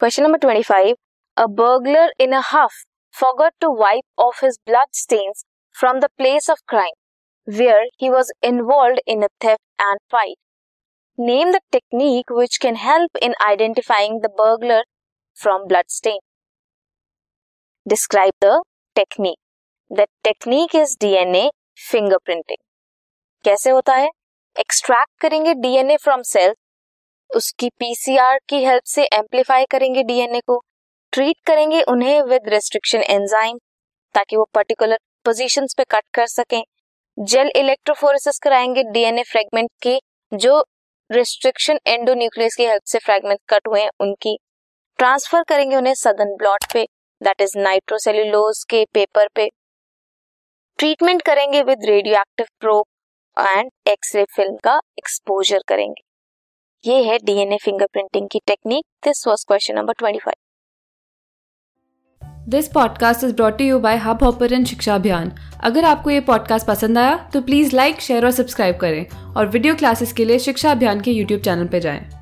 Question number 25. A burglar in a huff forgot to wipe off his blood stains from the place of crime where he was involved in a theft and fight. Name the technique which can help in identifying the burglar from blood stain. Describe the technique. The technique is DNA fingerprinting. कैसे होता है extract करेंगे DNA from cell उसकी PCR की help से amplify करेंगे DNA को treat करेंगे उन्हें विद रेस्ट्रिक्शन एंजाइम ताकि वो पर्टिकुलर पोजीशंस पे कट कर सकें। जेल इलेक्ट्रोफोरेसिस कराएँगे डीएनए फ्रेगमेंट की, जो रिस्ट्रिक्शन एंडोन्यूक्लियस की हेल्प से फ्रेगमेंट कट हुए हैं उनकी। ट्रांसफ़र करेंगे उन्हें सदन ब्लॉट पे दैट इज़ नाइट्रोसेल्यूलोज के पेपर पे। ट्रीटमेंट करेंगे with radioactive probe and X-ray film का एक्सपोजर करेंगे। ये है डीएनए फिंगरप्रिंटिंग की technique this was question number 25 this podcast is brought you by Hubhopper and Shiksha Abhiyan अगर आपको ये पॉडकास्ट पसंद आया तो प्लीज़ लाइक शेयर और सब्सक्राइब करें और वीडियो क्लासेस के लिए शिक्षा अभियान के यूट्यूब चैनल पर जाएँ।